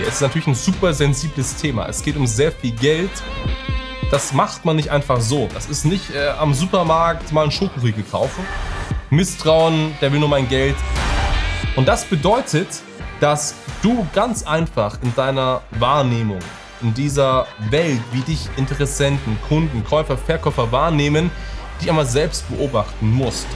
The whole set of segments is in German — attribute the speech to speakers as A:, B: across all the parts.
A: Es ist natürlich ein super sensibles Thema. Es geht um sehr viel Geld. Das macht man nicht einfach so. Das ist nicht äh, am Supermarkt mal einen Schokoriegel kaufen. Misstrauen, der will nur mein Geld. Und das bedeutet, dass du ganz einfach in deiner Wahrnehmung, in dieser Welt, wie dich Interessenten, Kunden, Käufer, Verkäufer wahrnehmen, dich einmal selbst beobachten musst.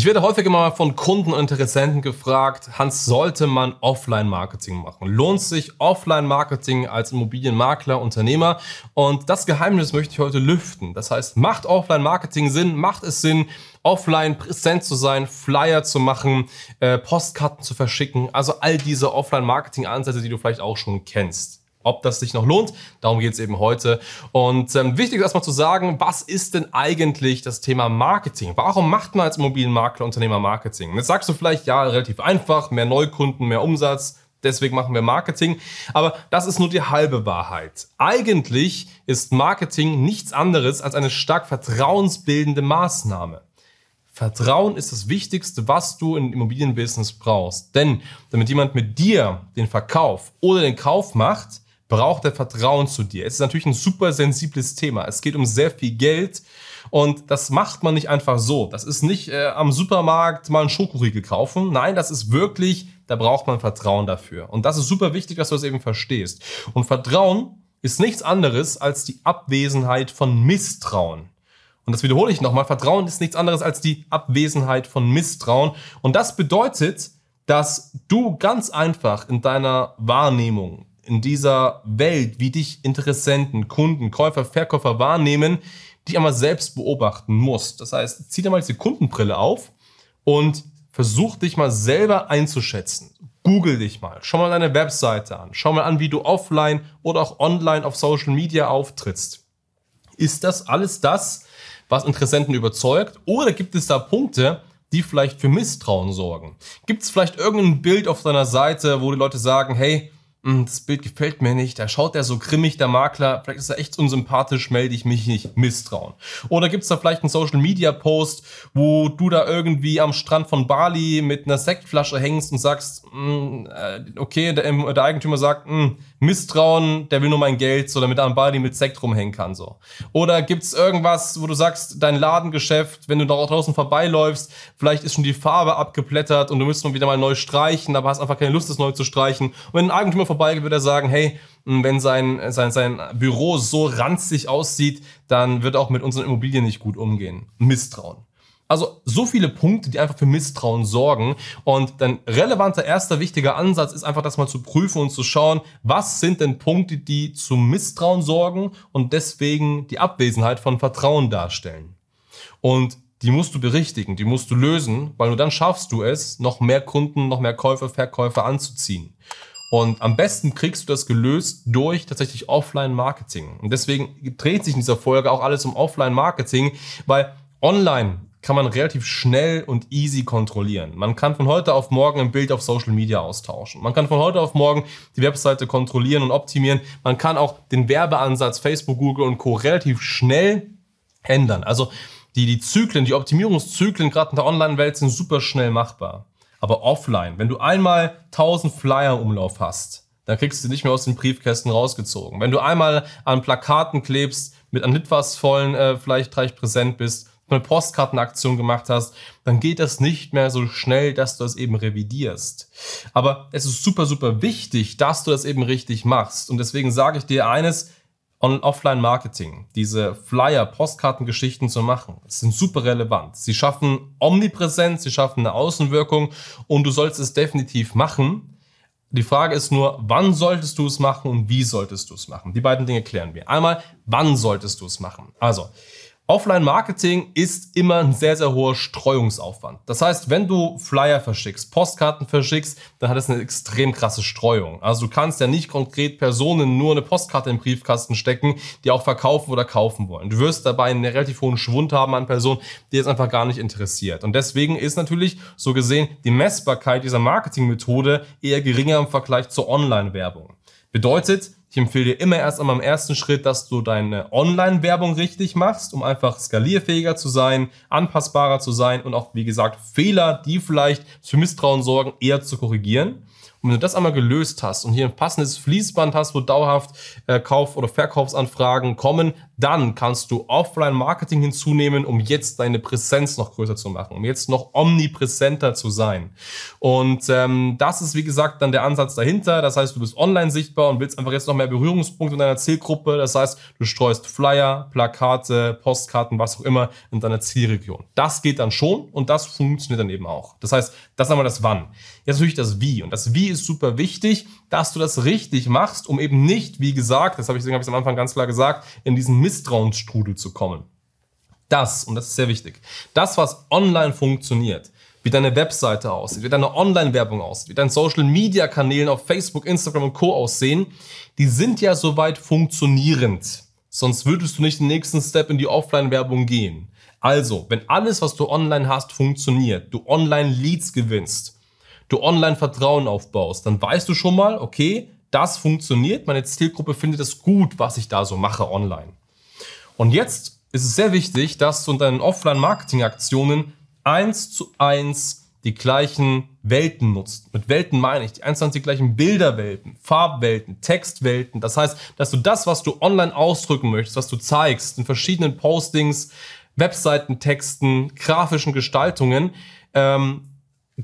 A: Ich werde häufiger mal von Kunden und Interessenten gefragt, Hans, sollte man Offline-Marketing machen? Lohnt sich Offline-Marketing als Immobilienmakler, Unternehmer? Und das Geheimnis möchte ich heute lüften. Das heißt, macht Offline-Marketing Sinn? Macht es Sinn, offline präsent zu sein, Flyer zu machen, äh, Postkarten zu verschicken? Also all diese Offline-Marketing-Ansätze, die du vielleicht auch schon kennst ob das sich noch lohnt. Darum geht es eben heute. Und ähm, wichtig ist erstmal zu sagen, was ist denn eigentlich das Thema Marketing? Warum macht man als Immobilienmakler Unternehmer Marketing? jetzt sagst du vielleicht, ja, relativ einfach, mehr Neukunden, mehr Umsatz. Deswegen machen wir Marketing. Aber das ist nur die halbe Wahrheit. Eigentlich ist Marketing nichts anderes als eine stark vertrauensbildende Maßnahme. Vertrauen ist das Wichtigste, was du im Immobilienbusiness brauchst. Denn damit jemand mit dir den Verkauf oder den Kauf macht, braucht er Vertrauen zu dir. Es ist natürlich ein super sensibles Thema. Es geht um sehr viel Geld und das macht man nicht einfach so. Das ist nicht äh, am Supermarkt mal einen Schokoriegel kaufen. Nein, das ist wirklich, da braucht man Vertrauen dafür. Und das ist super wichtig, dass du das eben verstehst. Und Vertrauen ist nichts anderes als die Abwesenheit von Misstrauen. Und das wiederhole ich nochmal. Vertrauen ist nichts anderes als die Abwesenheit von Misstrauen. Und das bedeutet, dass du ganz einfach in deiner Wahrnehmung, in dieser Welt, wie dich Interessenten, Kunden, Käufer, Verkäufer wahrnehmen, dich einmal selbst beobachten musst. Das heißt, zieh dir mal diese Kundenbrille auf und versuch dich mal selber einzuschätzen. Google dich mal, schau mal deine Webseite an, schau mal an, wie du offline oder auch online auf Social Media auftrittst. Ist das alles das, was Interessenten überzeugt? Oder gibt es da Punkte, die vielleicht für Misstrauen sorgen? Gibt es vielleicht irgendein Bild auf deiner Seite, wo die Leute sagen, hey, das Bild gefällt mir nicht, da schaut der so grimmig, der Makler, vielleicht ist er echt unsympathisch, melde ich mich nicht, misstrauen. Oder gibt es da vielleicht einen Social Media Post, wo du da irgendwie am Strand von Bali mit einer Sektflasche hängst und sagst, hm, äh, okay, der, der Eigentümer sagt, hm, Misstrauen, der will nur mein Geld, so damit er am Bali mit Sekt rumhängen kann, so. Oder gibt's irgendwas, wo du sagst, dein Ladengeschäft, wenn du da draußen vorbeiläufst, vielleicht ist schon die Farbe abgeplättert und du müsstest mal wieder mal neu streichen, aber hast einfach keine Lust, das neu zu streichen. Und wenn ein Eigentümer vorbeigeht, würde er sagen, hey, wenn sein, sein, sein Büro so ranzig aussieht, dann wird er auch mit unseren Immobilien nicht gut umgehen. Misstrauen. Also so viele Punkte, die einfach für Misstrauen sorgen. Und dann relevanter erster wichtiger Ansatz ist einfach das mal zu prüfen und zu schauen, was sind denn Punkte, die zum Misstrauen sorgen und deswegen die Abwesenheit von Vertrauen darstellen. Und die musst du berichtigen, die musst du lösen, weil nur dann schaffst du es, noch mehr Kunden, noch mehr Käufer, Verkäufer anzuziehen. Und am besten kriegst du das gelöst durch tatsächlich Offline-Marketing. Und deswegen dreht sich in dieser Folge auch alles um Offline-Marketing, weil online kann man relativ schnell und easy kontrollieren. Man kann von heute auf morgen ein Bild auf Social Media austauschen. Man kann von heute auf morgen die Webseite kontrollieren und optimieren. Man kann auch den Werbeansatz Facebook, Google und Co. relativ schnell ändern. Also die, die Zyklen, die Optimierungszyklen gerade in der Online-Welt sind super schnell machbar. Aber offline, wenn du einmal 1000 Flyer Umlauf hast, dann kriegst du nicht mehr aus den Briefkästen rausgezogen. Wenn du einmal an Plakaten klebst, mit an etwas vollen äh, vielleicht reich präsent bist, eine Postkartenaktion gemacht hast, dann geht das nicht mehr so schnell, dass du das eben revidierst. Aber es ist super, super wichtig, dass du das eben richtig machst. Und deswegen sage ich dir eines, on Offline-Marketing, diese Flyer, Postkartengeschichten zu machen, sind super relevant. Sie schaffen Omnipräsenz, sie schaffen eine Außenwirkung und du sollst es definitiv machen. Die Frage ist nur, wann solltest du es machen und wie solltest du es machen? Die beiden Dinge klären wir. Einmal, wann solltest du es machen? Also, Offline-Marketing ist immer ein sehr, sehr hoher Streuungsaufwand. Das heißt, wenn du Flyer verschickst, Postkarten verschickst, dann hat es eine extrem krasse Streuung. Also du kannst ja nicht konkret Personen nur eine Postkarte im Briefkasten stecken, die auch verkaufen oder kaufen wollen. Du wirst dabei einen relativ hohen Schwund haben an Personen, die es einfach gar nicht interessiert. Und deswegen ist natürlich so gesehen die Messbarkeit dieser Marketingmethode eher geringer im Vergleich zur Online-Werbung. Bedeutet, Ich empfehle dir immer erst einmal im ersten Schritt, dass du deine Online-Werbung richtig machst, um einfach skalierfähiger zu sein, anpassbarer zu sein und auch, wie gesagt, Fehler, die vielleicht für Misstrauen sorgen, eher zu korrigieren. Und wenn du das einmal gelöst hast und hier ein passendes Fließband hast, wo dauerhaft äh, Kauf- oder Verkaufsanfragen kommen, dann kannst du Offline-Marketing hinzunehmen, um jetzt deine Präsenz noch größer zu machen, um jetzt noch omnipräsenter zu sein. Und ähm, das ist, wie gesagt, dann der Ansatz dahinter. Das heißt, du bist online sichtbar und willst einfach jetzt noch mehr Berührungspunkte in deiner Zielgruppe. Das heißt, du streust Flyer, Plakate, Postkarten, was auch immer in deiner Zielregion. Das geht dann schon und das funktioniert dann eben auch. Das heißt, das ist einmal das Wann. Jetzt natürlich das Wie. Und das Wie ist super wichtig, dass du das richtig machst, um eben nicht, wie gesagt, das habe ich, hab ich am Anfang ganz klar gesagt, in diesen Misstrauensstrudel zu kommen. Das, und das ist sehr wichtig, das, was online funktioniert, wie deine Webseite aussieht, wie deine Online-Werbung aussieht, wie deine Social-Media-Kanälen auf Facebook, Instagram und Co. aussehen, die sind ja soweit funktionierend. Sonst würdest du nicht den nächsten Step in die Offline-Werbung gehen. Also, wenn alles, was du online hast, funktioniert, du Online-Leads gewinnst, du Online-Vertrauen aufbaust, dann weißt du schon mal, okay, das funktioniert, meine Zielgruppe findet es gut, was ich da so mache online. Und jetzt ist es sehr wichtig, dass du in deinen Offline-Marketing-Aktionen eins zu eins die gleichen Welten nutzt. Mit Welten meine ich die eins zu eins die gleichen Bilderwelten, Farbwelten, Textwelten. Das heißt, dass du das, was du online ausdrücken möchtest, was du zeigst, in verschiedenen Postings, Webseitentexten, grafischen Gestaltungen, ähm,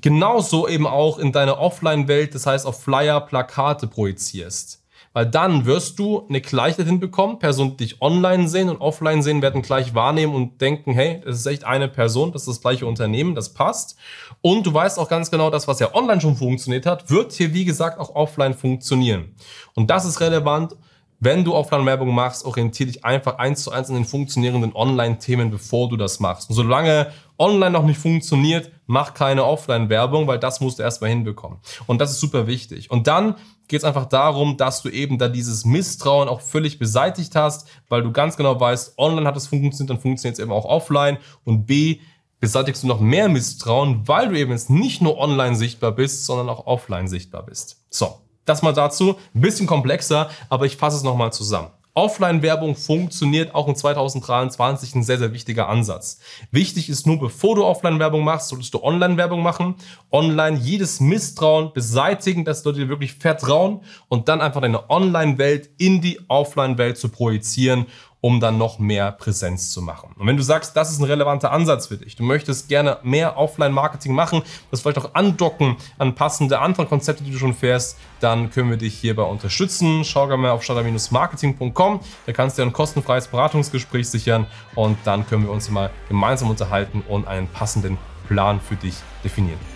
A: genauso eben auch in deine Offline-Welt, das heißt auf Flyer, Plakate projizierst. Weil dann wirst du eine Gleichheit hinbekommen, Personen, die dich online sehen und offline sehen, werden gleich wahrnehmen und denken, hey, das ist echt eine Person, das ist das gleiche Unternehmen, das passt. Und du weißt auch ganz genau, das, was ja online schon funktioniert hat, wird hier, wie gesagt, auch offline funktionieren. Und das ist relevant, wenn du Offline-Werbung machst, orientiere dich einfach eins zu eins an den funktionierenden Online-Themen, bevor du das machst. Und solange online noch nicht funktioniert, mach keine Offline-Werbung, weil das musst du erstmal hinbekommen. Und das ist super wichtig. Und dann geht es einfach darum, dass du eben da dieses Misstrauen auch völlig beseitigt hast, weil du ganz genau weißt, online hat es funktioniert, dann funktioniert es eben auch offline. Und B, beseitigst du noch mehr Misstrauen, weil du eben jetzt nicht nur online sichtbar bist, sondern auch offline sichtbar bist. So, das mal dazu. Ein bisschen komplexer, aber ich fasse es nochmal zusammen. Offline-Werbung funktioniert auch in 2023 ein sehr, sehr wichtiger Ansatz. Wichtig ist nur, bevor du Offline-Werbung machst, solltest du Online-Werbung machen. Online jedes Misstrauen beseitigen, dass Leute dir wirklich vertrauen und dann einfach deine Online-Welt in die Offline-Welt zu projizieren um dann noch mehr Präsenz zu machen. Und wenn du sagst, das ist ein relevanter Ansatz für dich, du möchtest gerne mehr Offline-Marketing machen, das vielleicht auch andocken an passende andere Konzepte, die du schon fährst, dann können wir dich hierbei unterstützen. Schau gerne mal auf starter-marketing.com, da kannst du dir ein kostenfreies Beratungsgespräch sichern und dann können wir uns mal gemeinsam unterhalten und einen passenden Plan für dich definieren.